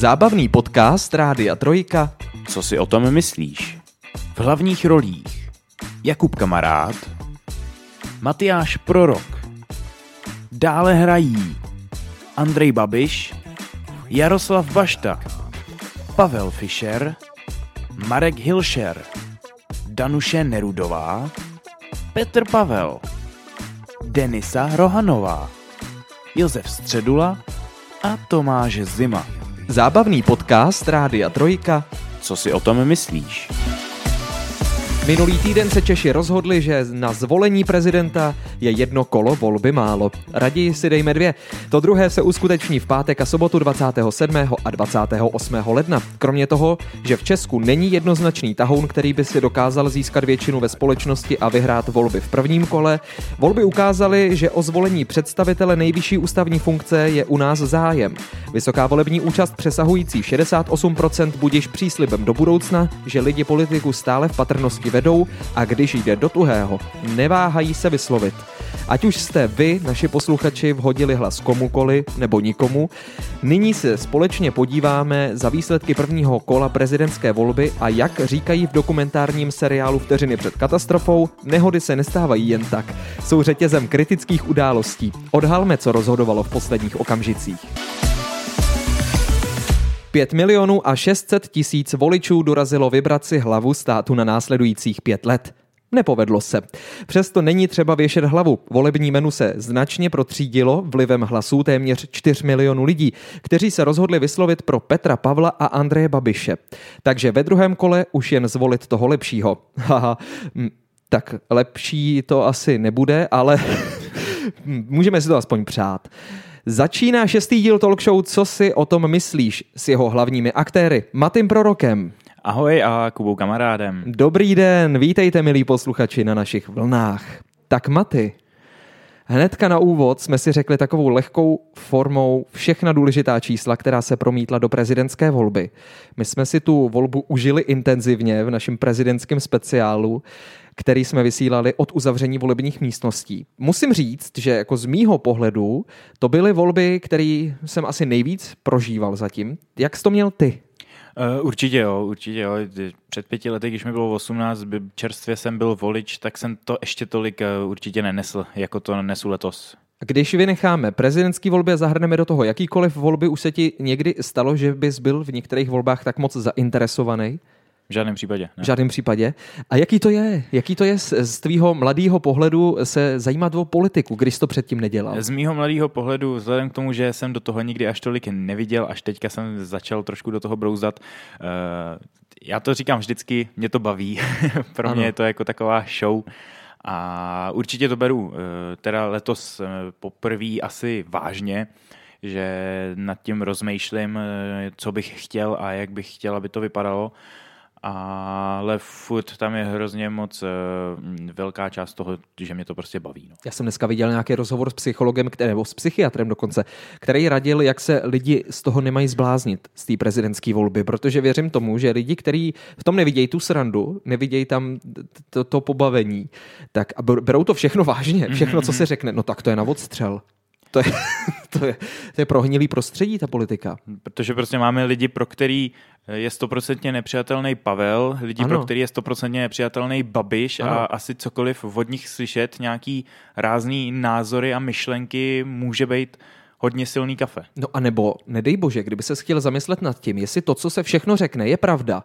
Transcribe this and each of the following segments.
Zábavný podcast Rádia Trojka. Co si o tom myslíš? V hlavních rolích Jakub Kamarád, Matyáš Prorok. Dále hrají Andrej Babiš, Jaroslav Bašta, Pavel Fischer, Marek Hilšer, Danuše Nerudová, Petr Pavel, Denisa Rohanová, Josef Středula a Tomáš Zima. Zábavný podcast Rádia Trojka. Co si o tom myslíš? Minulý týden se Češi rozhodli, že na zvolení prezidenta je jedno kolo volby málo. Raději si dejme dvě. To druhé se uskuteční v pátek a sobotu 27. a 28. ledna. Kromě toho, že v Česku není jednoznačný tahoun, který by si dokázal získat většinu ve společnosti a vyhrát volby v prvním kole, volby ukázaly, že o zvolení představitele nejvyšší ústavní funkce je u nás zájem. Vysoká volební účast přesahující 68% budíš příslibem do budoucna, že lidi politiku stále v patrnosti vedou a když jde do tuhého, neváhají se vyslovit. Ať už jste vy, naši posluchači, vhodili hlas komukoli nebo nikomu, nyní se společně podíváme za výsledky prvního kola prezidentské volby a jak říkají v dokumentárním seriálu Vteřiny před katastrofou, nehody se nestávají jen tak. Jsou řetězem kritických událostí. Odhalme, co rozhodovalo v posledních okamžicích. 5 milionů a 600 tisíc voličů dorazilo vybrat si hlavu státu na následujících pět let. Nepovedlo se. Přesto není třeba věšet hlavu. Volební menu se značně protřídilo vlivem hlasů téměř 4 milionů lidí, kteří se rozhodli vyslovit pro Petra Pavla a Andreje Babiše. Takže ve druhém kole už jen zvolit toho lepšího. Haha, hm, tak lepší to asi nebude, ale můžeme si to aspoň přát. Začíná šestý díl talk show Co si o tom myslíš s jeho hlavními aktéry Matým Prorokem. Ahoj a Kubou kamarádem. Dobrý den, vítejte milí posluchači na našich vlnách. Tak Maty, hnedka na úvod jsme si řekli takovou lehkou formou všechna důležitá čísla, která se promítla do prezidentské volby. My jsme si tu volbu užili intenzivně v našem prezidentském speciálu který jsme vysílali od uzavření volebních místností. Musím říct, že jako z mýho pohledu to byly volby, které jsem asi nejvíc prožíval zatím. Jak jsi to měl ty? Uh, určitě jo, určitě jo. Před pěti lety, když mi bylo 18, čerstvě jsem byl volič, tak jsem to ještě tolik uh, určitě nenesl, jako to nesu letos. Když vynecháme prezidentský volby a zahrneme do toho jakýkoliv volby, už se ti někdy stalo, že bys byl v některých volbách tak moc zainteresovaný? V žádném případě. Ne. V žádném případě. A jaký to je? Jaký to je z, z tvýho mladého pohledu se zajímat o politiku, když to předtím nedělal? Z mýho mladého pohledu, vzhledem k tomu, že jsem do toho nikdy až tolik neviděl, až teďka jsem začal trošku do toho brouzdat, uh, já to říkám vždycky, mě to baví. Pro ano. mě je to jako taková show. A určitě to beru eh, teda letos eh, poprvé asi vážně, že nad tím rozmýšlím, co bych chtěl a jak bych chtěl, aby to vypadalo ale furt tam je hrozně moc uh, velká část toho, že mě to prostě baví. No. Já jsem dneska viděl nějaký rozhovor s psychologem, který, nebo s psychiatrem dokonce, který radil, jak se lidi z toho nemají zbláznit, z té prezidentské volby, protože věřím tomu, že lidi, kteří v tom nevidějí tu srandu, nevidějí tam to, to pobavení, tak a berou to všechno vážně, všechno, co se řekne, no tak to je na odstřel. To je, to, je, to je prohnilý prostředí, ta politika. Protože prostě máme lidi, pro který je stoprocentně nepřijatelný Pavel, lidi, ano. pro který je stoprocentně nepřijatelný Babiš ano. a asi cokoliv od nich slyšet, nějaký rázný názory a myšlenky může být hodně silný kafe. No a nebo, nedej bože, kdyby se chtěl zamyslet nad tím, jestli to, co se všechno řekne, je pravda,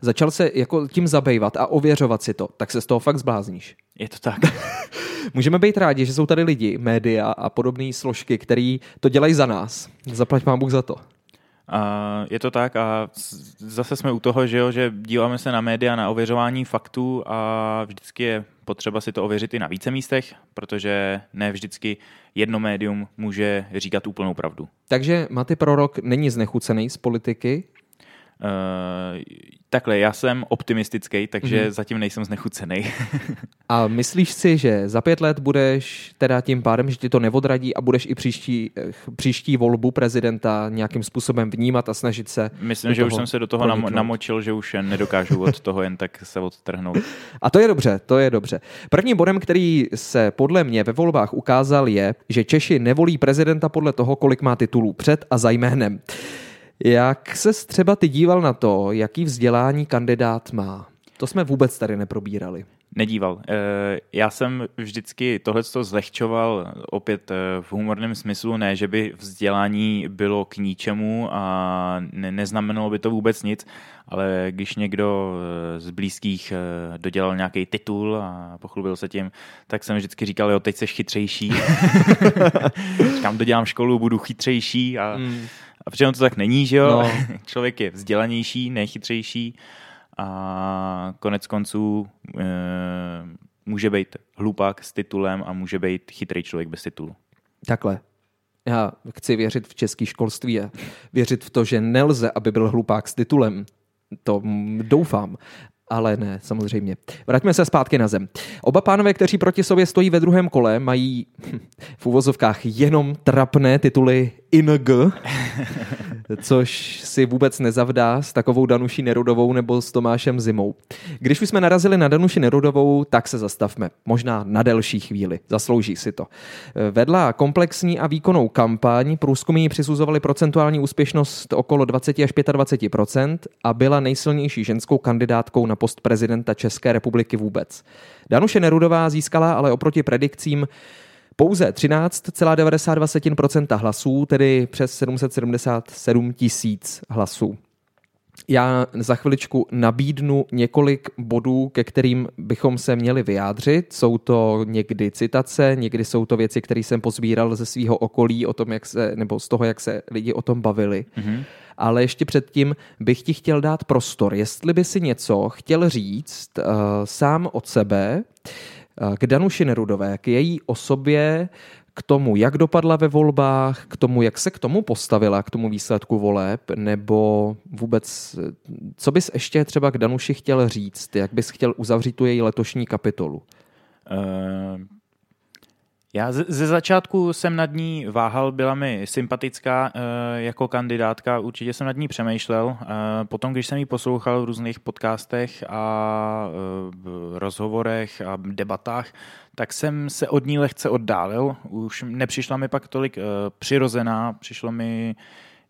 začal se jako tím zabývat a ověřovat si to, tak se z toho fakt zblázníš. Je to tak. Můžeme být rádi, že jsou tady lidi, média a podobné složky, který to dělají za nás. Zaplať mám Bůh za to. A je to tak a zase jsme u toho, že, jo, že díváme se na média, na ověřování faktů a vždycky je potřeba si to ověřit i na více místech, protože ne vždycky jedno médium může říkat úplnou pravdu. Takže Maty Prorok není znechucený z politiky, Uh, takhle, já jsem optimistický, takže mm-hmm. zatím nejsem znechucený. a myslíš si, že za pět let budeš teda tím pádem, že ti to neodradí a budeš i příští, eh, příští volbu prezidenta nějakým způsobem vnímat a snažit se Myslím, že už jsem se do toho proniknout. namočil, že už nedokážu od toho jen tak se odtrhnout. A to je dobře, to je dobře. Prvním bodem, který se podle mě ve volbách ukázal, je, že Češi nevolí prezidenta podle toho, kolik má titulů před a za jménem. Jak se třeba ty díval na to, jaký vzdělání kandidát má? To jsme vůbec tady neprobírali nedíval. Eh, já jsem vždycky tohle zlehčoval opět eh, v humorném smyslu, ne, že by vzdělání bylo k ničemu a ne, neznamenalo by to vůbec nic, ale když někdo eh, z blízkých dodělal nějaký titul a pochlubil se tím, tak jsem vždycky říkal, jo, teď jsi chytřejší. Říkám, dodělám školu, budu chytřejší a, mm. A přitom to tak není, že jo? No. Člověk je vzdělanější, nechytřejší a konec konců e, může být hlupák s titulem a může být chytrý člověk bez titulu. Takhle. Já chci věřit v český školství a věřit v to, že nelze, aby byl hlupák s titulem. To doufám. Ale ne, samozřejmě. Vraťme se zpátky na zem. Oba pánové, kteří proti sobě stojí ve druhém kole, mají v uvozovkách jenom trapné tituly ING, což si vůbec nezavdá s takovou Danuší Nerudovou nebo s Tomášem Zimou. Když už jsme narazili na Danuši Nerudovou, tak se zastavme. Možná na delší chvíli. Zaslouží si to. Vedla komplexní a výkonnou kampaň, průzkumy přisuzovali procentuální úspěšnost okolo 20 až 25 a byla nejsilnější ženskou kandidátkou na post prezidenta České republiky vůbec. Danuše Nerudová získala ale oproti predikcím pouze 13,92% hlasů, tedy přes 777 tisíc hlasů. Já za chviličku nabídnu několik bodů, ke kterým bychom se měli vyjádřit. Jsou to někdy citace, někdy jsou to věci, které jsem pozbíral ze svého okolí o tom, jak se, nebo z toho, jak se lidi o tom bavili. Mm-hmm. Ale ještě předtím bych ti chtěl dát prostor, jestli by si něco chtěl říct uh, sám od sebe, Eh, k Danuši Nerudové, k její osobě, k tomu, jak dopadla ve volbách, k tomu, jak se k tomu postavila, k tomu výsledku voleb, nebo vůbec, co bys ještě třeba k Danuši chtěl říct, jak bys chtěl uzavřít tu její letošní kapitolu? Uh, já ze začátku jsem nad ní váhal, byla mi sympatická eh, jako kandidátka, určitě jsem nad ní přemýšlel. Eh, potom, když jsem ji poslouchal v různých podcastech a eh, rozhovorech a debatách, tak jsem se od ní lehce oddálil. Už nepřišla mi pak tolik přirozená, přišlo mi,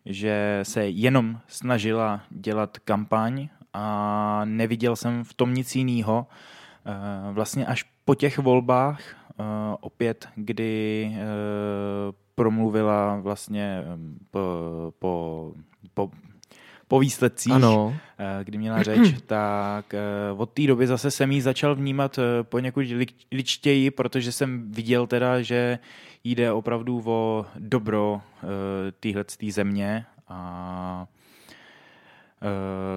že se jenom snažila dělat kampaň a neviděl jsem v tom nic jiného. Vlastně až po těch volbách opět, kdy eh, promluvila vlastně po, po, po, po výsledcích, ano. Eh, kdy měla řeč, tak od té doby zase jsem ji začal vnímat poněkud ličtěji, protože jsem viděl teda, že jde opravdu o dobro téhle země a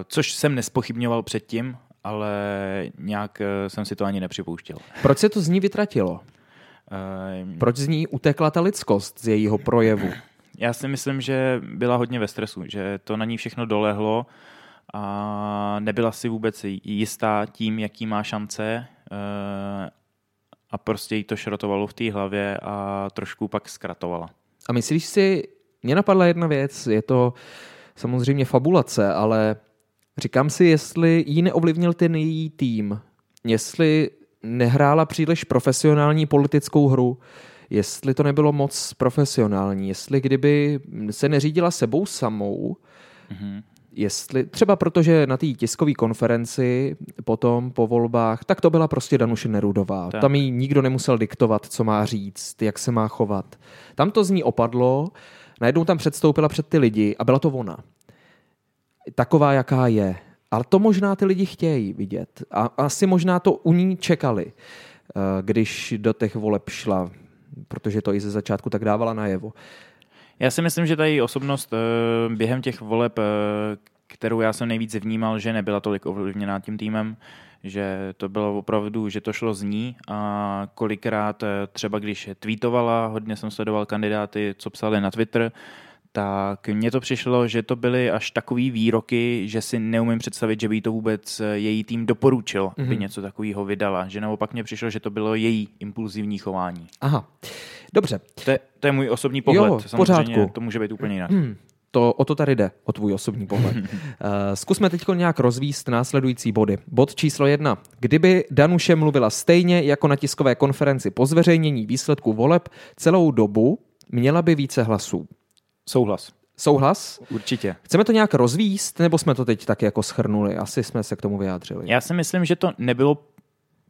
což jsem nespochybňoval předtím, ale nějak eh, jsem si to ani nepřipouštěl. Proč se to z ní vytratilo? Uh, Proč z ní utekla ta lidskost z jejího projevu? Já si myslím, že byla hodně ve stresu, že to na ní všechno dolehlo a nebyla si vůbec jistá tím, jaký má šance uh, a prostě jí to šrotovalo v té hlavě a trošku pak zkratovala. A myslíš si, mě napadla jedna věc, je to samozřejmě fabulace, ale Říkám si, jestli jí neovlivnil ten její tým, jestli nehrála příliš profesionální politickou hru, jestli to nebylo moc profesionální, jestli kdyby se neřídila sebou samou, mm-hmm. jestli třeba protože na té tiskové konferenci potom po volbách, tak to byla prostě Danuše Nerudová. Tak. Tam jí nikdo nemusel diktovat, co má říct, jak se má chovat. Tam to z ní opadlo, najednou tam předstoupila před ty lidi a byla to ona taková, jaká je. Ale to možná ty lidi chtějí vidět. A asi možná to u ní čekali, eh, když do těch voleb šla, protože to i ze začátku tak dávala najevo. Já si myslím, že ta její osobnost eh, během těch voleb, eh, kterou já jsem nejvíc vnímal, že nebyla tolik ovlivněná tím týmem, že to bylo opravdu, že to šlo z ní a kolikrát třeba když tweetovala, hodně jsem sledoval kandidáty, co psali na Twitter, tak mně to přišlo, že to byly až takové výroky, že si neumím představit, že by to vůbec eh, její tým doporučil, mm-hmm. aby mhm. něco takového vydala. Že naopak mně přišlo, že to bylo její impulzivní chování. Aha, dobře. To je, to je můj osobní pohled. Jo, Samozřejmě pořádku. to může být úplně jinak. Hmm. To, o to tady jde, o tvůj osobní pohled. uh, zkusme teď nějak rozvíst následující body. Bod číslo jedna. Kdyby Danuše mluvila stejně jako na tiskové konferenci po zveřejnění výsledků voleb celou dobu, měla by více hlasů. Souhlas. Souhlas? Určitě. Chceme to nějak rozvíst, nebo jsme to teď tak jako schrnuli? Asi jsme se k tomu vyjádřili. Já si myslím, že to nebylo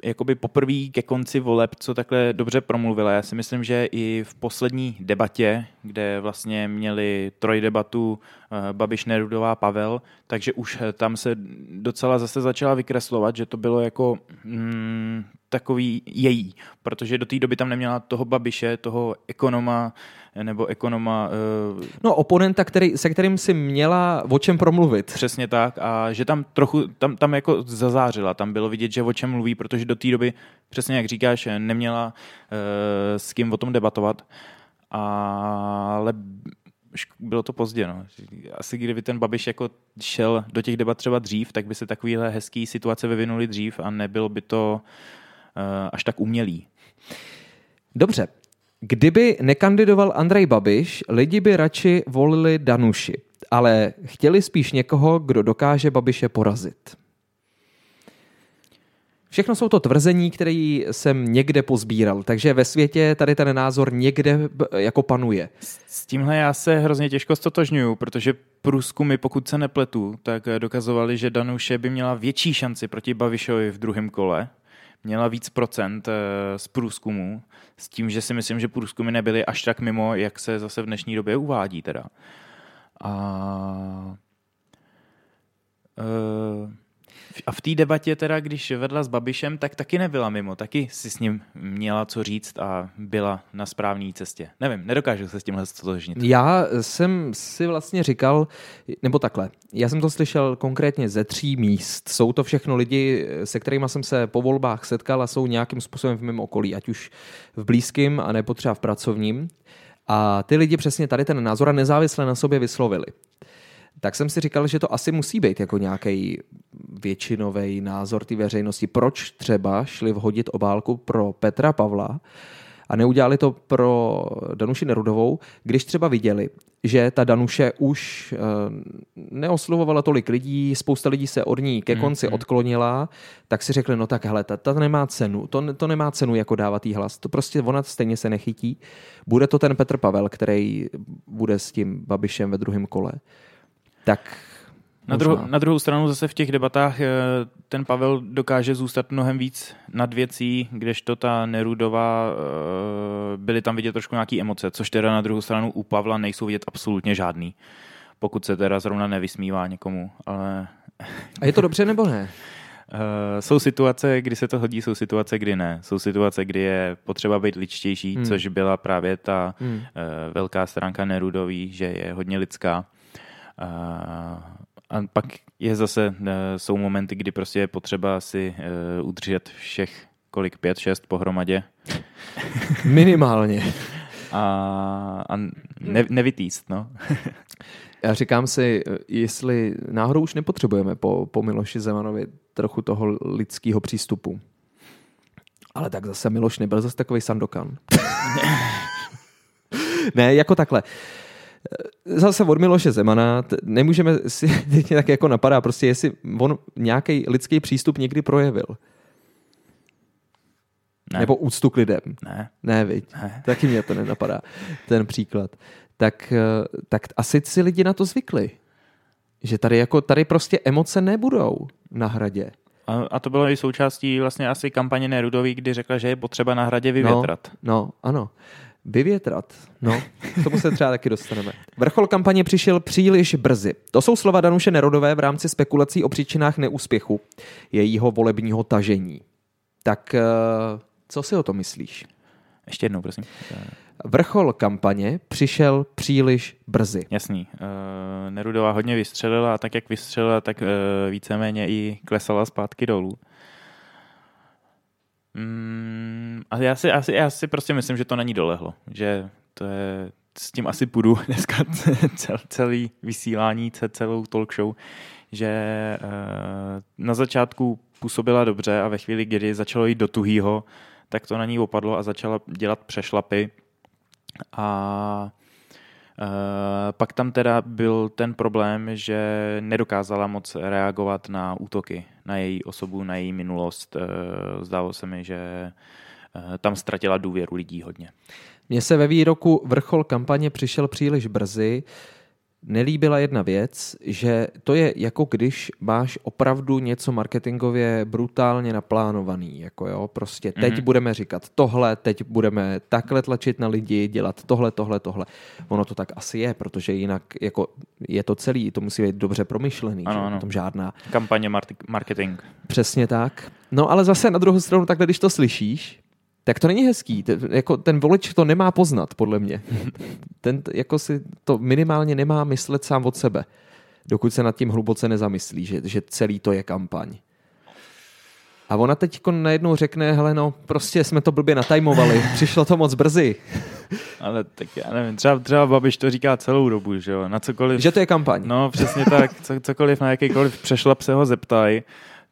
jakoby poprvé ke konci voleb, co takhle dobře promluvila. Já si myslím, že i v poslední debatě, kde vlastně měli trojdebatu eh, Babiš Nerudová Pavel, takže už eh, tam se docela zase začala vykreslovat, že to bylo jako mm, takový její, protože do té doby tam neměla toho Babiše, toho ekonoma, nebo ekonoma... Uh... No, oponenta, který, se kterým si měla o čem promluvit. Přesně tak a že tam trochu, tam, tam jako zazářila, tam bylo vidět, že o čem mluví, protože do té doby, přesně jak říkáš, neměla uh, s kým o tom debatovat, ale bylo to pozdě. No. Asi kdyby ten Babiš jako šel do těch debat třeba dřív, tak by se takovéhle hezký situace vyvinuly dřív a nebylo by to uh, až tak umělý. Dobře, Kdyby nekandidoval Andrej Babiš, lidi by radši volili Danuši, ale chtěli spíš někoho, kdo dokáže Babiše porazit. Všechno jsou to tvrzení, které jsem někde pozbíral, takže ve světě tady ten názor někde jako panuje. S tímhle já se hrozně těžko stotožňuju, protože průzkumy, pokud se nepletu, tak dokazovali, že Danuše by měla větší šanci proti Babišovi v druhém kole, měla víc procent eh, z průzkumu, s tím, že si myslím, že průzkumy nebyly až tak mimo, jak se zase v dnešní době uvádí teda. A, uh, a v té debatě teda, když vedla s Babišem, tak taky nebyla mimo, taky si s ním měla co říct a byla na správné cestě. Nevím, nedokážu se s tímhle stotožnit. Já jsem si vlastně říkal, nebo takhle, já jsem to slyšel konkrétně ze tří míst. Jsou to všechno lidi, se kterými jsem se po volbách setkal a jsou nějakým způsobem v mém okolí, ať už v blízkém a nebo třeba v pracovním. A ty lidi přesně tady ten názor a nezávisle na sobě vyslovili tak jsem si říkal, že to asi musí být jako nějaký většinový názor té veřejnosti. Proč třeba šli vhodit obálku pro Petra Pavla a neudělali to pro Danuši Nerudovou, když třeba viděli, že ta Danuše už uh, neoslovovala tolik lidí, spousta lidí se od ní ke hmm, konci mm, odklonila, tak si řekli, no tak hele, ta, ta nemá cenu, to, to nemá cenu jako dávat jí hlas, to prostě ona stejně se nechytí. Bude to ten Petr Pavel, který bude s tím Babišem ve druhém kole tak na, druhou, na druhou stranu zase v těch debatách eh, ten Pavel dokáže zůstat mnohem víc nad věcí, kdežto ta Nerudová eh, byly tam vidět trošku nějaké emoce, což teda na druhou stranu u Pavla nejsou vidět absolutně žádný. Pokud se teda zrovna nevysmívá někomu, ale... A je to dobře nebo ne? Uh, jsou situace, kdy se to hodí, jsou situace, kdy ne. Jsou situace, kdy je potřeba být ličtější, hmm. což byla právě ta hmm. uh, velká stránka Nerudový, že je hodně lidská. A pak je zase, e, jsou momenty, kdy prostě je potřeba si e, udržet všech kolik, pět, šest pohromadě. Minimálně. A, a ne, nevytýst, no. Já říkám si, jestli náhodou už nepotřebujeme po, po Miloši Zemanovi trochu toho lidského přístupu. Ale tak zase Miloš nebyl zase takový sandokan. ne, jako takhle. Uh, zase od Miloše Zemana, nemůžeme si, teď tak jako napadá, prostě jestli on nějaký lidský přístup někdy projevil. Ne. Nebo úctu k lidem. Ne. Ne, viď. Ne. Taky mě to nenapadá, ten příklad. Tak, eh, tak asi si lidi na to zvykli. Že tady, jako, tady prostě emoce nebudou na hradě. A, a to bylo i součástí vlastně asi kampaně Nerudový, kdy řekla, že je potřeba na hradě vyvětrat. No, no ano. Vyvětrat. No, k tomu se třeba taky dostaneme. Vrchol kampaně přišel příliš brzy. To jsou slova Danuše Nerodové v rámci spekulací o příčinách neúspěchu jejího volebního tažení. Tak eh, co si o to myslíš? Ještě jednou, prosím. Vrchol kampaně přišel příliš brzy. Jasný. Uh, Nerudová hodně vystřelila a tak, jak vystřelila, tak uh, víceméně i klesala zpátky dolů. Mm, a já si, asi, já si prostě myslím, že to není dolehlo. Že to je, s tím asi půjdu dneska cel, celý vysílání, celou talk show, že uh, na začátku působila dobře a ve chvíli, kdy začalo jít do tuhýho, tak to na ní opadlo a začala dělat přešlapy. A pak tam teda byl ten problém, že nedokázala moc reagovat na útoky na její osobu, na její minulost. Uh, zdálo se mi, že uh, tam ztratila důvěru lidí hodně. Mně se ve výroku vrchol kampaně přišel příliš brzy nelíbila jedna věc, že to je jako když máš opravdu něco marketingově brutálně naplánovaný. Jako jo, prostě teď mm-hmm. budeme říkat tohle, teď budeme takhle tlačit na lidi, dělat tohle, tohle, tohle. Ono to tak asi je, protože jinak jako je to celý, to musí být dobře promyšlený, ano, že? Ano. tom žádná. Kampaně marketing. Přesně tak. No ale zase na druhou stranu, takhle když to slyšíš, tak to není hezký. Ten, jako ten volič to nemá poznat, podle mě. Ten jako si to minimálně nemá myslet sám od sebe, dokud se nad tím hluboce nezamyslí, že, že celý to je kampaň. A ona teď jako najednou řekne, hele no, prostě jsme to blbě natajmovali, přišlo to moc brzy. Ale tak já nevím, třeba, třeba Babiš to říká celou dobu, že jo, na cokoliv. Že to je kampaň. No, přesně tak, co, cokoliv na jakýkoliv přešlap se ho zeptaj,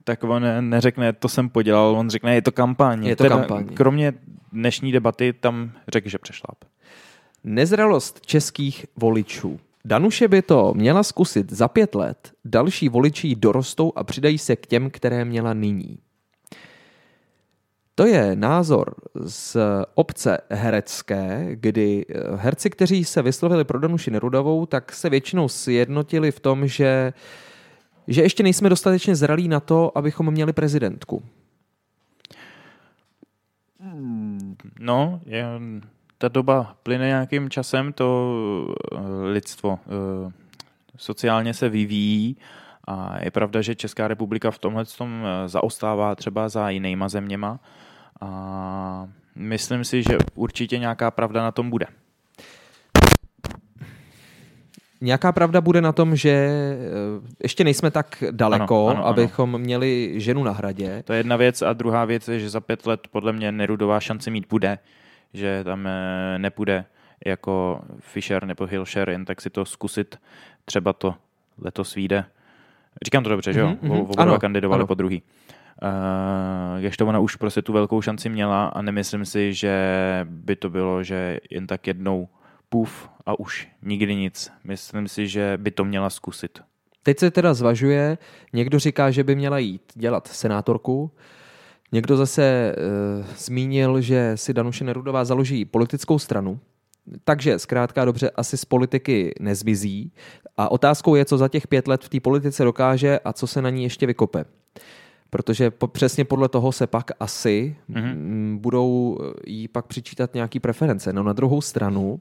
tak on neřekne, to jsem podělal, on řekne, je to kampaň. Je to teda, kampaň. Kromě dnešní debaty tam řekl, že přešláp. Nezralost českých voličů. Danuše by to měla zkusit za pět let, další voliči dorostou a přidají se k těm, které měla nyní. To je názor z obce herecké, kdy herci, kteří se vyslovili pro Danuši Nerudovou, tak se většinou sjednotili v tom, že že ještě nejsme dostatečně zralí na to, abychom měli prezidentku. No, je, ta doba plyne nějakým časem, to uh, lidstvo uh, sociálně se vyvíjí a je pravda, že Česká republika v tomhle tom eh, zaostává třeba za jinýma zeměma a myslím si, že určitě nějaká pravda na tom bude. Nějaká pravda bude na tom, že eh, ještě nejsme tak daleko, ano, ano, abychom ano. měli ženu na hradě. To je jedna věc a druhá věc je, že za pět let podle mě Nerudová šance mít bude, že tam eh, nepůjde jako Fischer nebo Hilscher, jen tak si to zkusit, třeba to letos vyjde. Říkám to dobře, že jo? Mm-hmm. Oba ano, kandidovali ano. po druhý. Uh, ještě ona už prostě tu velkou šanci měla a nemyslím si, že by to bylo, že jen tak jednou puf a už nikdy nic. Myslím si, že by to měla zkusit. Teď se teda zvažuje, někdo říká, že by měla jít dělat senátorku, někdo zase e, zmínil, že si Danuše Nerudová založí politickou stranu, takže zkrátka dobře asi z politiky nezmizí a otázkou je, co za těch pět let v té politice dokáže a co se na ní ještě vykope protože po, přesně podle toho se pak asi mm-hmm. budou jí pak přičítat nějaký preference. No na druhou stranu,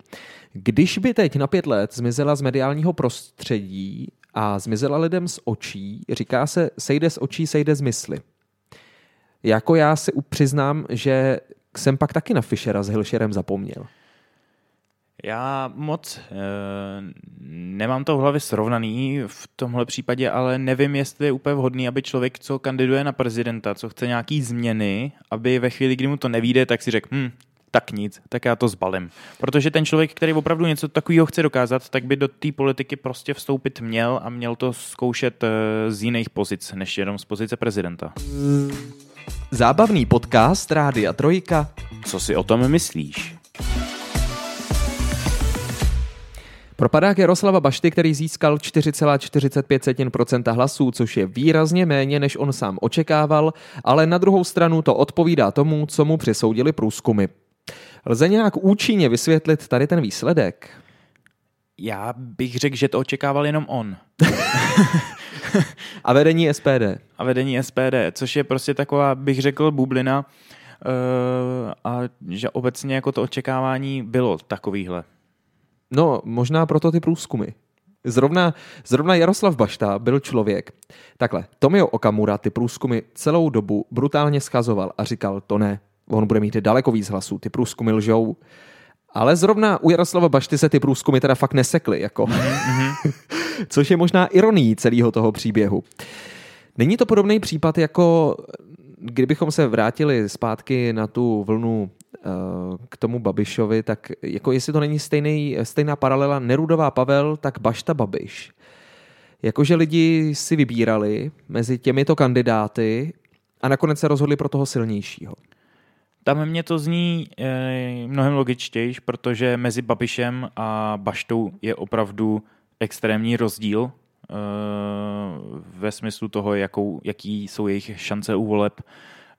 když by teď na pět let zmizela z mediálního prostředí a zmizela lidem z očí, říká se, sejde z očí, sejde z mysli. Jako já si přiznám, že jsem pak taky na Fischera s Hilšerem zapomněl. Já moc e, nemám to v hlavě srovnaný v tomhle případě, ale nevím, jestli je úplně vhodný, aby člověk, co kandiduje na prezidenta, co chce nějaký změny, aby ve chvíli, kdy mu to nevíde, tak si řekl, hm, tak nic, tak já to zbalím. Protože ten člověk, který opravdu něco takového chce dokázat, tak by do té politiky prostě vstoupit měl a měl to zkoušet e, z jiných pozic, než jenom z pozice prezidenta. Zábavný podcast Rádia Trojka. Co si o tom myslíš? Propadák Jaroslava Bašty, který získal 4,45% hlasů, což je výrazně méně, než on sám očekával, ale na druhou stranu to odpovídá tomu, co mu přisoudili průzkumy. Lze nějak účinně vysvětlit tady ten výsledek? Já bych řekl, že to očekával jenom on. a vedení SPD. A vedení SPD, což je prostě taková, bych řekl, bublina uh, a že obecně jako to očekávání bylo takovýhle. No, možná proto ty průzkumy. Zrovna, zrovna Jaroslav Bašta byl člověk. Takhle, Tomio Okamura ty průzkumy celou dobu brutálně schazoval a říkal, to ne, on bude mít daleko víc hlasů, ty průzkumy lžou. Ale zrovna u Jaroslava Bašty se ty průzkumy teda fakt nesekly, jako. Mm-hmm. Což je možná ironií celého toho příběhu. Není to podobný případ jako kdybychom se vrátili zpátky na tu vlnu k tomu Babišovi, tak jako jestli to není stejný, stejná paralela Nerudová Pavel, tak Bašta Babiš. Jakože lidi si vybírali mezi těmito kandidáty a nakonec se rozhodli pro toho silnějšího. Tam mě to zní e, mnohem logičtější, protože mezi Babišem a Baštou je opravdu extrémní rozdíl e, ve smyslu toho, jakou, jaký jsou jejich šance u voleb.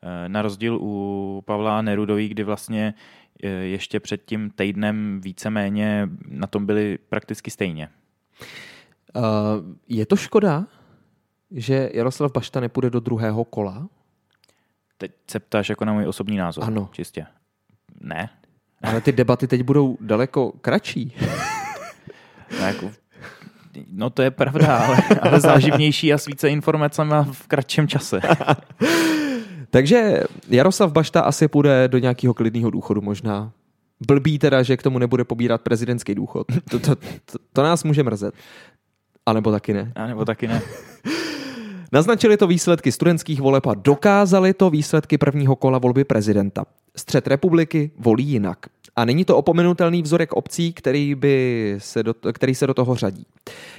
Eh, na rozdíl u Pavla Nerudový, kdy vlastně eh, ještě před tím týdnem víceméně na tom byli prakticky stejně. Uh, je to škoda, že Jaroslav Bašta nepůjde do druhého kola? Teď se ptáš jako na můj osobní názor. Ano. Čistě. Ne. Ale ty debaty teď budou daleko kratší. no to je pravda, ale, ale záživnější a s více informacemi v kratším čase. Takže Jaroslav Bašta asi půjde do nějakého klidného důchodu možná. Blbý teda, že k tomu nebude pobírat prezidentský důchod. To, to, to, to nás může mrzet. A nebo taky ne. A nebo taky ne. Naznačili to výsledky studentských voleb a dokázali to výsledky prvního kola volby prezidenta. Střed republiky volí jinak. A není to opomenutelný vzorek obcí, který, by se do, který se do toho řadí.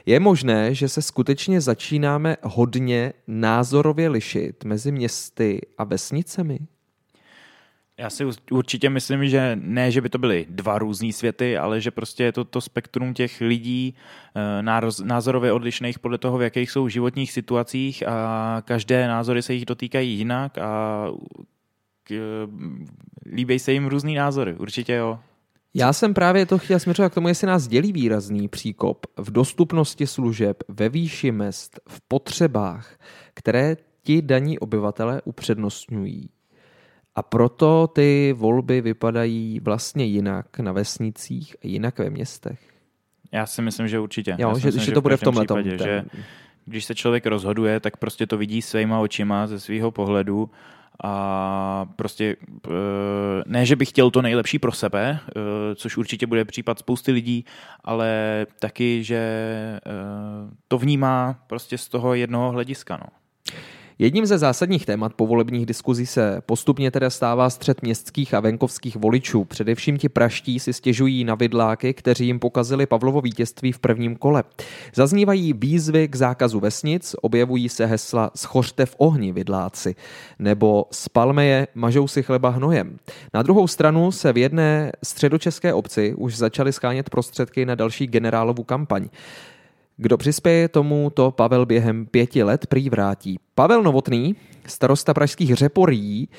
Je možné, že se skutečně začínáme hodně názorově lišit mezi městy a vesnicemi? Já si určitě myslím, že ne, že by to byly dva různý světy, ale že prostě je to to spektrum těch lidí eh, názorově odlišných podle toho, v jakých jsou životních situacích a každé názory se jich dotýkají jinak a líbí se jim různý názory, určitě jo. Já jsem právě to chtěl směřovat k tomu, jestli nás dělí výrazný příkop v dostupnosti služeb, ve výši mest, v potřebách, které ti daní obyvatele upřednostňují. A proto ty volby vypadají vlastně jinak na vesnicích a jinak ve městech. Já si myslím, že určitě. Jo, Já že, myslím, že to bude v tomhle případě, že když se člověk rozhoduje, tak prostě to vidí svýma očima ze svého pohledu a prostě eh, ne, že bych chtěl to nejlepší pro sebe, eh, což určitě bude případ spousty lidí, ale taky, že eh, to vnímá prostě z toho jednoho hlediska. No. Jedním ze zásadních témat povolebních diskuzí se postupně teda stává střed městských a venkovských voličů. Především ti praští si stěžují na vidláky, kteří jim pokazili Pavlovo vítězství v prvním kole. Zaznívají výzvy k zákazu vesnic, objevují se hesla schořte v ohni vidláci, nebo spalme je, mažou si chleba hnojem. Na druhou stranu se v jedné středočeské obci už začaly schánět prostředky na další generálovu kampaň. Kdo přispěje tomu, to Pavel během pěti let prý vrátí. Pavel Novotný, starosta pražských řeporí,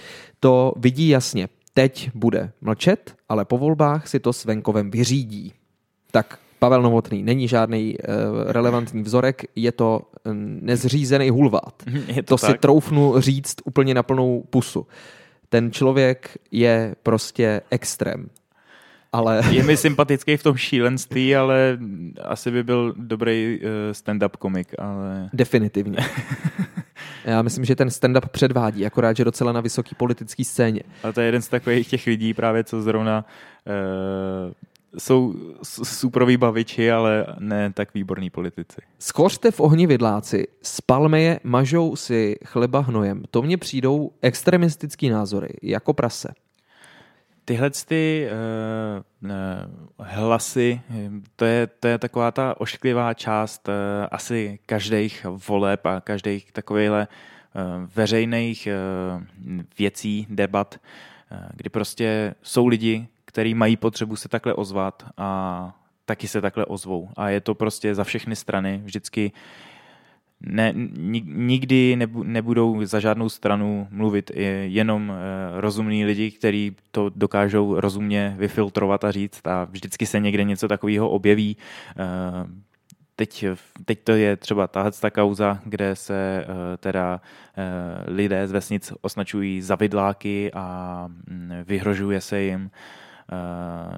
to vidí jasně. Teď bude mlčet, ale po volbách si to s venkovem vyřídí. Tak Pavel Novotný není žádný uh, relevantní vzorek, je to uh, nezřízený hulvát. Je to to si troufnu říct úplně na plnou pusu. Ten člověk je prostě extrém ale... Je mi sympatický v tom šílenství, ale asi by byl dobrý uh, stand-up komik, ale... Definitivně. Já myslím, že ten stand-up předvádí, akorát, že docela na vysoký politický scéně. A to je jeden z takových těch lidí právě, co zrovna uh, jsou superoví baviči, ale ne tak výborní politici. Schořte v ohni vidláci, spalme je, mažou si chleba hnojem. To mně přijdou extremistický názory, jako prase. Tyhle ty uh, hlasy, to je, to je taková ta ošklivá část uh, asi každých voleb a každých takovýchhle uh, veřejných uh, věcí, debat, uh, kdy prostě jsou lidi, kteří mají potřebu se takhle ozvat a taky se takhle ozvou. A je to prostě za všechny strany vždycky ne, nikdy nebudou za žádnou stranu mluvit jenom eh, rozumní lidi, kteří to dokážou rozumně vyfiltrovat a říct a vždycky se někde něco takového objeví. Eh, teď, teď to je třeba tahle ta kauza, kde se eh, teda lidé z vesnic označují za vidláky a mm, vyhrožuje se jim.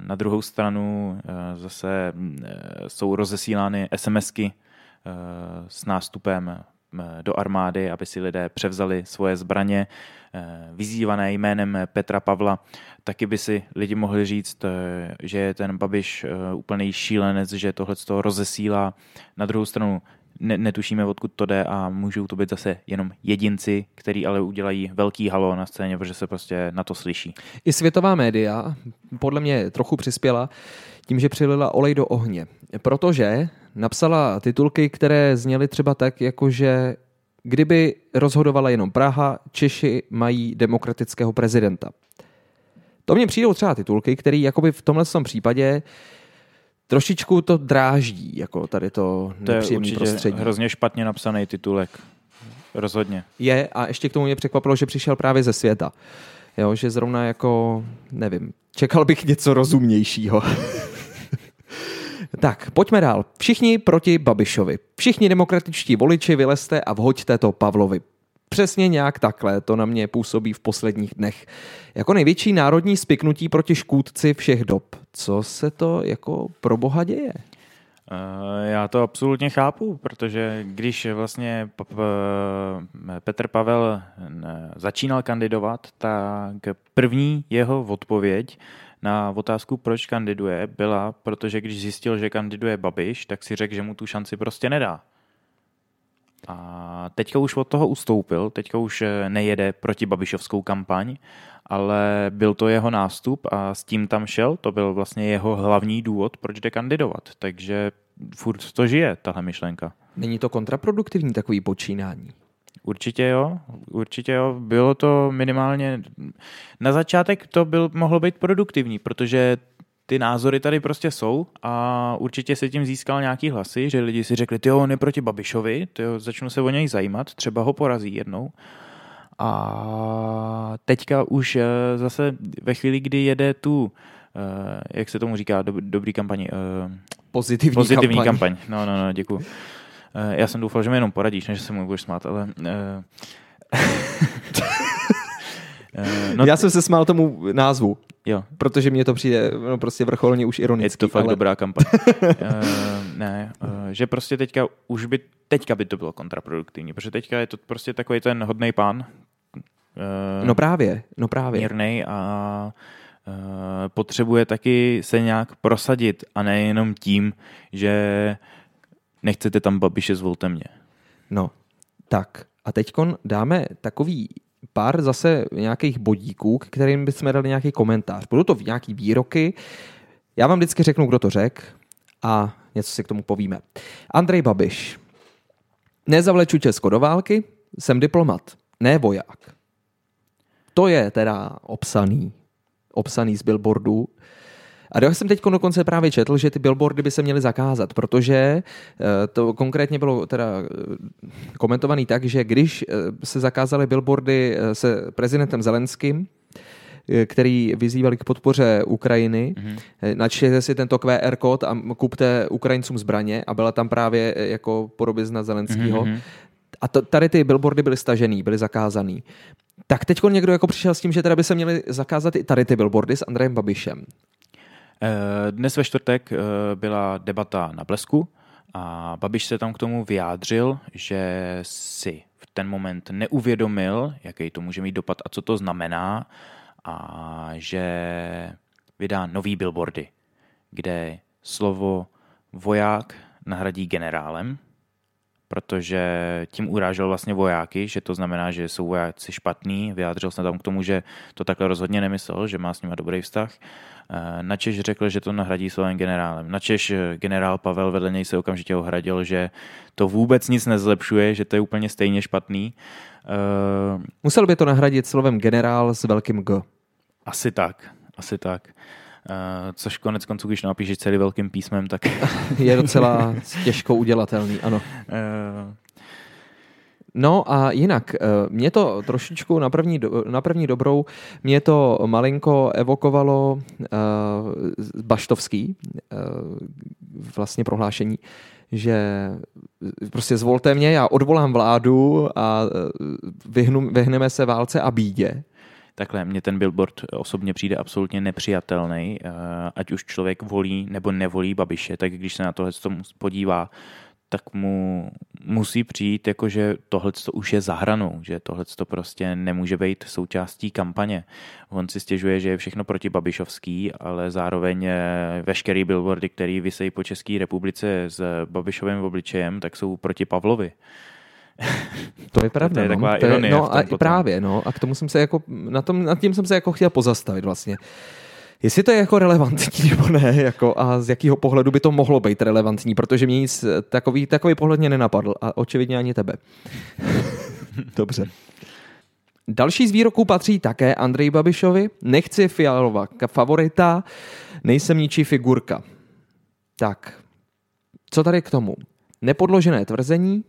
Na druhou stranu zase mm, jsou rozesílány SMSky Eh, s nástupem eh, do armády, aby si lidé převzali svoje zbraně, eh, vyzývané jménem Petra Pavla, taky by si lidi mohli říct, že je ten Babiš úplný šílenec, že tohle toho rozesílá. Na druhou stranu ne, netušíme, odkud to jde a můžou to být zase jenom jedinci, který ale udělají velký halo na scéně, protože se prostě na to slyší. I světová média podle mě trochu přispěla tím, že přilila olej do ohně, protože napsala titulky, které zněly třeba tak, jako že kdyby rozhodovala jenom Praha, Češi mají demokratického prezidenta. To mně přijdou třeba titulky, které jakoby v tomhle případě trošičku to dráždí, jako tady to To je určitě prostředí. hrozně špatně napsaný titulek. Rozhodně. Je a ještě k tomu mě překvapilo, že přišel právě ze světa. Jo, že zrovna jako, nevím, čekal bych něco rozumnějšího. Tak, pojďme dál. Všichni proti Babišovi. Všichni demokratičtí voliči vylezte a vhoďte to Pavlovi. Přesně nějak takhle to na mě působí v posledních dnech. Jako největší národní spiknutí proti škůdci všech dob. Co se to jako pro boha děje? Eh, já to absolutně chápu, protože když vlastně Petr Pavel eh, začínal kandidovat, tak první jeho odpověď na otázku, proč kandiduje, byla, protože když zjistil, že kandiduje Babiš, tak si řekl, že mu tu šanci prostě nedá. A teďka už od toho ustoupil, teďka už eh, nejede proti Babišovskou kampaň, ale byl to jeho nástup a s tím tam šel, to byl vlastně jeho hlavní důvod, proč jde kandidovat. Takže furt to žije, tahle myšlenka. Není to kontraproduktivní takový počínání? Určitě jo, určitě jo. Bylo to minimálně... Na začátek to byl, mohlo být produktivní, protože ty názory tady prostě jsou a určitě se tím získal nějaký hlasy, že lidi si řekli, ty on je proti Babišovi, tyjo, začnu se o něj zajímat, třeba ho porazí jednou. A teďka už eh, zase ve chvíli, kdy jede tu, eh, jak se tomu říká, dobrý kampaň, eh, Pozitivní, Pozitivní kampaň. kampaň. No, no, no, děkuji. Já jsem doufal, že mi jenom poradíš, než se mu budeš smát, ale... no, Já jsem se smál tomu názvu. Jo. Protože mně to přijde no, prostě vrcholně už ironicky. Je to fakt ale... dobrá kampaň. uh, ne, uh, že prostě teďka už by, teďka by to bylo kontraproduktivní, protože teďka je to prostě takový ten hodný pán. Uh, no právě, no právě. Mírnej a uh, potřebuje taky se nějak prosadit a nejenom tím, že nechcete tam Babiše, zvolte mě. No, tak a teď dáme takový pár zase nějakých bodíků, k kterým bychom dali nějaký komentář. Budou to nějaký výroky, já vám vždycky řeknu, kdo to řekl a něco si k tomu povíme. Andrej Babiš. Nezavleču Česko do války, jsem diplomat, ne voják. To je teda obsaný, obsaný z billboardu a já jsem teď dokonce právě četl, že ty billboardy by se měly zakázat, protože eh, to konkrétně bylo teda eh, komentovaný tak, že když eh, se zakázaly billboardy se prezidentem Zelenským, který vyzývali k podpoře Ukrajiny. Mm-hmm. Načtěte si tento QR kód a kupte Ukrajincům zbraně a byla tam právě jako podobizna Zelenského. Mm-hmm. A to, tady ty billboardy byly stažený, byly zakázaný. Tak teď někdo jako přišel s tím, že teda by se měly zakázat i tady ty billboardy s Andrejem Babišem. Eh, dnes ve čtvrtek eh, byla debata na Blesku a Babiš se tam k tomu vyjádřil, že si v ten moment neuvědomil, jaký to může mít dopad a co to znamená a že vydá nový billboardy, kde slovo voják nahradí generálem, protože tím urážel vlastně vojáky, že to znamená, že jsou vojáci špatný. Vyjádřil se tam k tomu, že to takhle rozhodně nemyslel, že má s nimi dobrý vztah. Eh, Načeš řekl, že to nahradí slovem generálem. Načeš eh, generál Pavel vedle něj se okamžitě ohradil, že to vůbec nic nezlepšuje, že to je úplně stejně špatný. Uh, Musel by to nahradit slovem generál s velkým G. Asi tak, asi tak. Uh, což konec konců, když napíšeš celý velkým písmem, tak... je docela těžko udělatelný, ano. Uh, No a jinak, eh, mě to trošičku na první, do, na první dobrou, mě to malinko evokovalo uh, Baštovský uh, vlastně prohlášení, že prostě zvolte mě, já odvolám vládu a vyhnu, vyhneme se válce a bídě. Takhle, mně ten billboard osobně přijde absolutně nepřijatelný, ať už člověk volí nebo nevolí Babiše, tak když se na tohle podívá tak mu musí přijít, jako že tohle už je za hranou, že tohle prostě nemůže být součástí kampaně. On si stěžuje, že je všechno proti Babišovský, ale zároveň eh, veškerý billboardy, který vysejí po České republice s Babišovým obličejem, tak jsou proti Pavlovi. To je pravda. to je no. taková no. ironie. No a potom. právě, no. A k tomu jsem se jako, na tom, nad tím jsem se jako chtěl pozastavit vlastně. Jestli to je jako relevantní nebo ne, jako a z jakého pohledu by to mohlo být relevantní, protože mě nic takový, takový pohled mě nenapadl a očividně ani tebe. Dobře. Další z výroků patří také Andrej Babišovi. Nechci Fialova favorita, nejsem ničí figurka. Tak, co tady k tomu? Nepodložené tvrzení.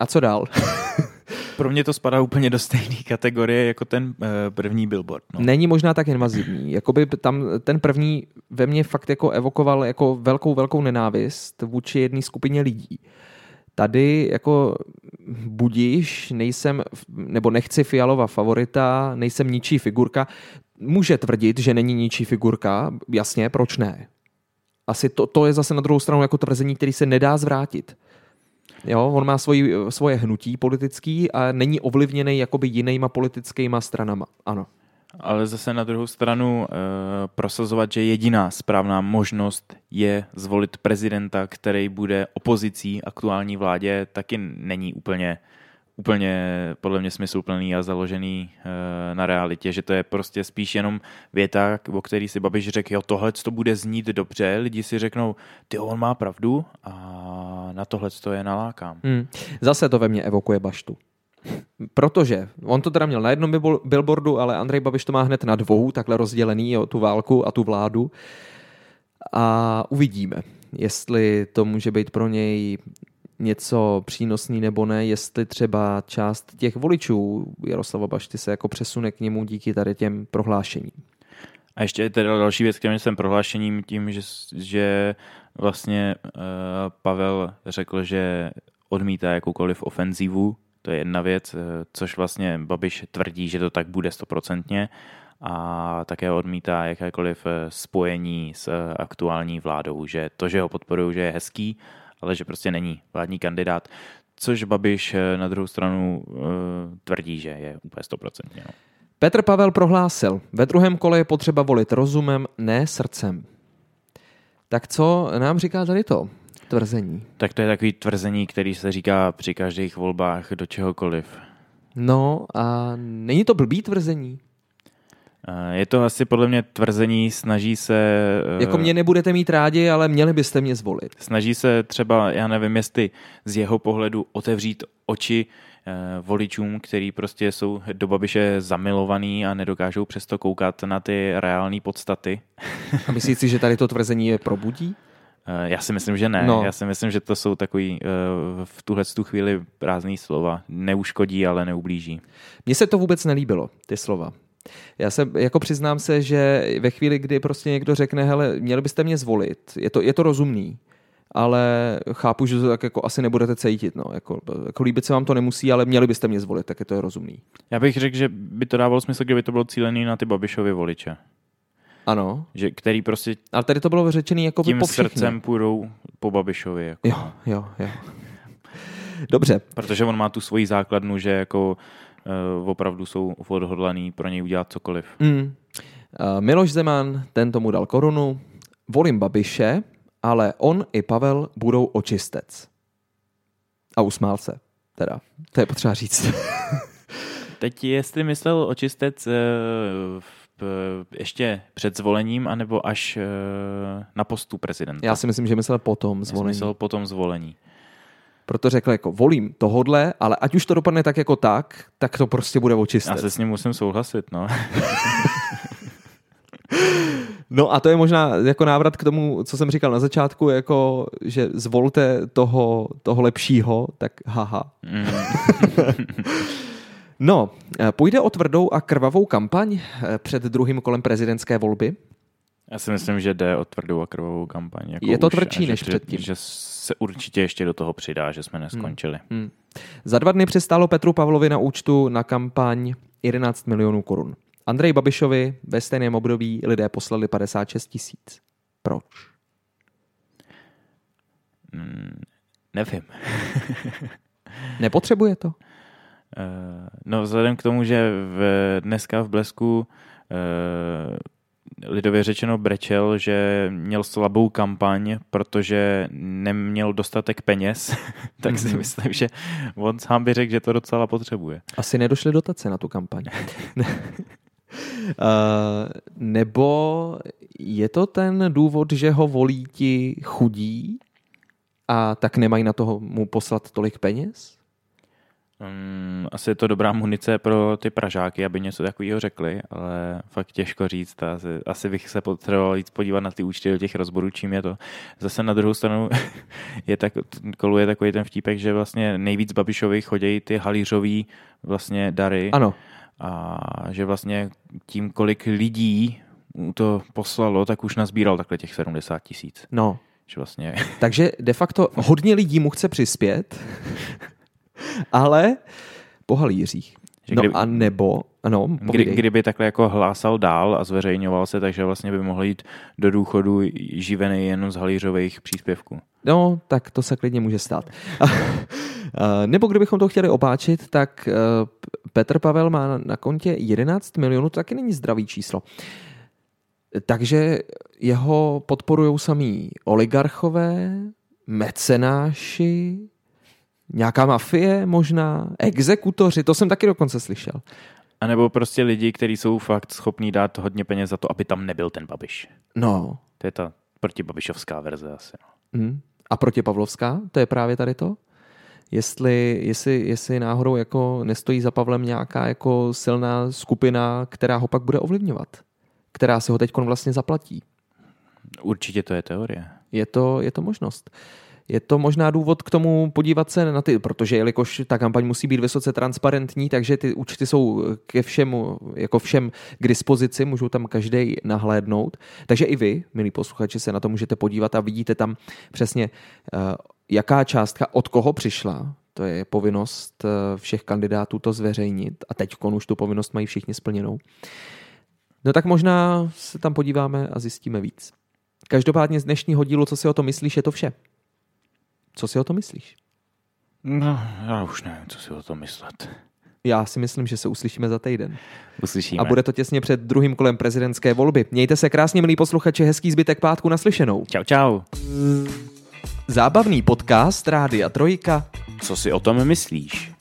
A co dál? Pro mě to spadá úplně do stejné kategorie jako ten uh, první billboard. No. Není možná tak invazivní. Jakoby tam ten první ve mně fakt jako evokoval jako velkou, velkou nenávist vůči jedné skupině lidí. Tady jako budíš, nejsem, nebo nechci Fialova favorita, nejsem ničí figurka. Může tvrdit, že není ničí figurka, jasně, proč ne? Asi to, to je zase na druhou stranu jako tvrzení, který se nedá zvrátit. Jo, on má svoji, svoje hnutí politický a není ovlivněný jakoby jinýma politickýma stranama. Ano. Ale zase na druhou stranu e, prosazovat, že jediná správná možnost je zvolit prezidenta, který bude opozicí aktuální vládě, taky není úplně úplně podle mě smysluplný a založený e, na realitě, že to je prostě spíš jenom věta, o který si Babiš řekl, jo, tohle to bude znít dobře, lidi si řeknou, ty on má pravdu a na tohle to je nalákám. Hmm. Zase to ve mně evokuje baštu. Protože on to teda měl na jednom billboardu, ale Andrej Babiš to má hned na dvou, takhle rozdělený, jo, tu válku a tu vládu. A uvidíme, jestli to může být pro něj něco přínosný nebo ne, jestli třeba část těch voličů Jaroslava Bašty se jako přesune k němu díky tady těm prohlášením. A ještě teda další věc k těm jsem prohlášením tím, že, že vlastně uh, Pavel řekl, že odmítá jakoukoliv ofenzívu, to je jedna věc, uh, což vlastně Babiš tvrdí, že to tak bude stoprocentně a také odmítá jakékoliv eh, spojení s aktuální vládou, že to, že ho podporují, že je hezký, ale že prostě není vládní kandidát, což Babiš eh, na druhou stranu uh, tvrdí, že je úplně stoprocentně. No. Petr Pavel prohlásil, ve druhém kole je potřeba volit rozumem, ne srdcem. Tak co nám říká tady to tvrzení? Tak to je takový tvrzení, který se říká při každých volbách do čehokoliv. No a není to blbý tvrzení? Eh, je to asi podle mě tvrzení, snaží se... Eh, jako mě nebudete mít rádi, ale měli byste mě zvolit. Snaží se třeba, já nevím, jestli z jeho pohledu otevřít oči eh, voličům, který prostě jsou do Babiše zamilovaný a nedokážou přesto koukat na ty reální podstaty. A myslíš si, že tady to tvrzení je probudí? Já si myslím, že ne. No. Já si myslím, že to jsou takový v tuhle tu chvíli prázdný slova. Neuškodí, ale neublíží. Mně se to vůbec nelíbilo, ty slova. Já se jako přiznám se, že ve chvíli, kdy prostě někdo řekne, hele, měli byste mě zvolit, je to, je to rozumný, ale chápu, že to tak jako asi nebudete cítit. No. Jako, jako líbit se vám to nemusí, ale měli byste mě zvolit, tak je to rozumný. Já bych řekl, že by to dávalo smysl, kdyby to bylo cílený na ty Babišovy voliče. Ano. Že, který prostě Ale tady to bylo řečený jako tím po srdcem půjdou po Babišovi. Jako. Jo, jo, jo. Dobře. Protože on má tu svoji základnu, že jako uh, opravdu jsou odhodlaný pro něj udělat cokoliv. Mm. Uh, Miloš Zeman, ten tomu dal korunu. Volím Babiše, ale on i Pavel budou očistec. A usmál se. Teda, to je potřeba říct. Teď jestli myslel očistec uh, ještě před zvolením, anebo až na postu prezidenta? Já si myslím, že myslel potom zvolení. Já myslel potom zvolení. Proto řekl jako volím tohodle, ale ať už to dopadne tak jako tak, tak to prostě bude očistet. Já se s ním musím souhlasit, no. no a to je možná jako návrat k tomu, co jsem říkal na začátku, jako, že zvolte toho, toho lepšího, tak haha. Mm. no, půjde o tvrdou a krvavou kampaň eh, před druhým kolem prezidentské volby. Já si myslím, že jde o tvrdou a krvavou kampaň. Jako je to tvrdší než že, předtím. Že se určitě ještě do toho přidá, že jsme neskončili. Hmm. Hmm. Za dva dny přistálo Petru Pavlovi na účtu na kampaň 11 milionů korun. Andrej Babišovi ve stejném období lidé poslali 56 tisíc. Proč? Hmm, nevím. Nepotřebuje to? Uh, no vzhledem k tomu, že v, dneska v Blesku uh, lidově řečeno brečel, že měl slabou kampaň, protože neměl dostatek peněz, tak si mhm. myslím, že on sám by řekl, že to docela potřebuje. Asi nedošly dotace na tu kampaň. uh, nebo je to ten důvod, že ho volí ti chudí a tak nemají na toho mu poslat tolik peněz? Um, asi je to dobrá munice pro ty Pražáky, aby něco takového řekli, ale fakt těžko říct. Asi, asi bych se potřeboval jít podívat na ty účty do těch rozborů, čím je to. Zase na druhou stranu je tak, koluje takový ten vtípek, že vlastně nejvíc Babišovi chodí ty halířový vlastně dary. Ano. A že vlastně tím, kolik lidí to poslalo, tak už nazbíral takhle těch 70 tisíc. No. Že vlastně... Takže de facto hodně lidí mu chce přispět, ale po halířích. No kdyby, a nebo, no, kdy, kdyby takhle jako hlásal dál a zveřejňoval se, takže vlastně by mohl jít do důchodu živený jen z halířových příspěvků. No, tak to se klidně může stát. nebo kdybychom to chtěli opáčit, tak eh, Petr Pavel má na kontě 11 milionů, to taky není zdravý číslo. Takže jeho podporují samý oligarchové, mecenáši, nějaká mafie možná, exekutoři, to jsem taky dokonce slyšel. A nebo prostě lidi, kteří jsou fakt schopní dát hodně peněz za to, aby tam nebyl ten Babiš. No. To je ta protibabišovská verze asi. No. Hmm. A protipavlovská, to je právě tady to? Jestli, jestli, jestli náhodou jako nestojí za Pavlem nějaká jako silná skupina, která ho pak bude ovlivňovat která se ho teď vlastně zaplatí. Určitě to je teorie. Je to, je to možnost. Je to možná důvod k tomu podívat se na ty, protože jelikož ta kampaň musí být vysoce transparentní, takže ty účty jsou ke všemu, jako všem k dispozici, můžou tam každý nahlédnout. Takže i vy, milí posluchači, se na to můžete podívat a vidíte tam přesně, eh, jaká částka od koho přišla. To je povinnost eh, všech kandidátů to zveřejnit a teď už tu povinnost mají všichni splněnou. No tak možná se tam podíváme a zjistíme víc. Každopádně z dnešního dílu, co si o to myslíš, je to vše. Co si o to myslíš? No, já už nevím, co si o to myslet. Já si myslím, že se uslyšíme za týden. Uslyšíme. A bude to těsně před druhým kolem prezidentské volby. Mějte se krásně, milí posluchači, hezký zbytek pátku naslyšenou. Čau, čau. Zábavný podcast Rádia Trojka. Co si o tom myslíš?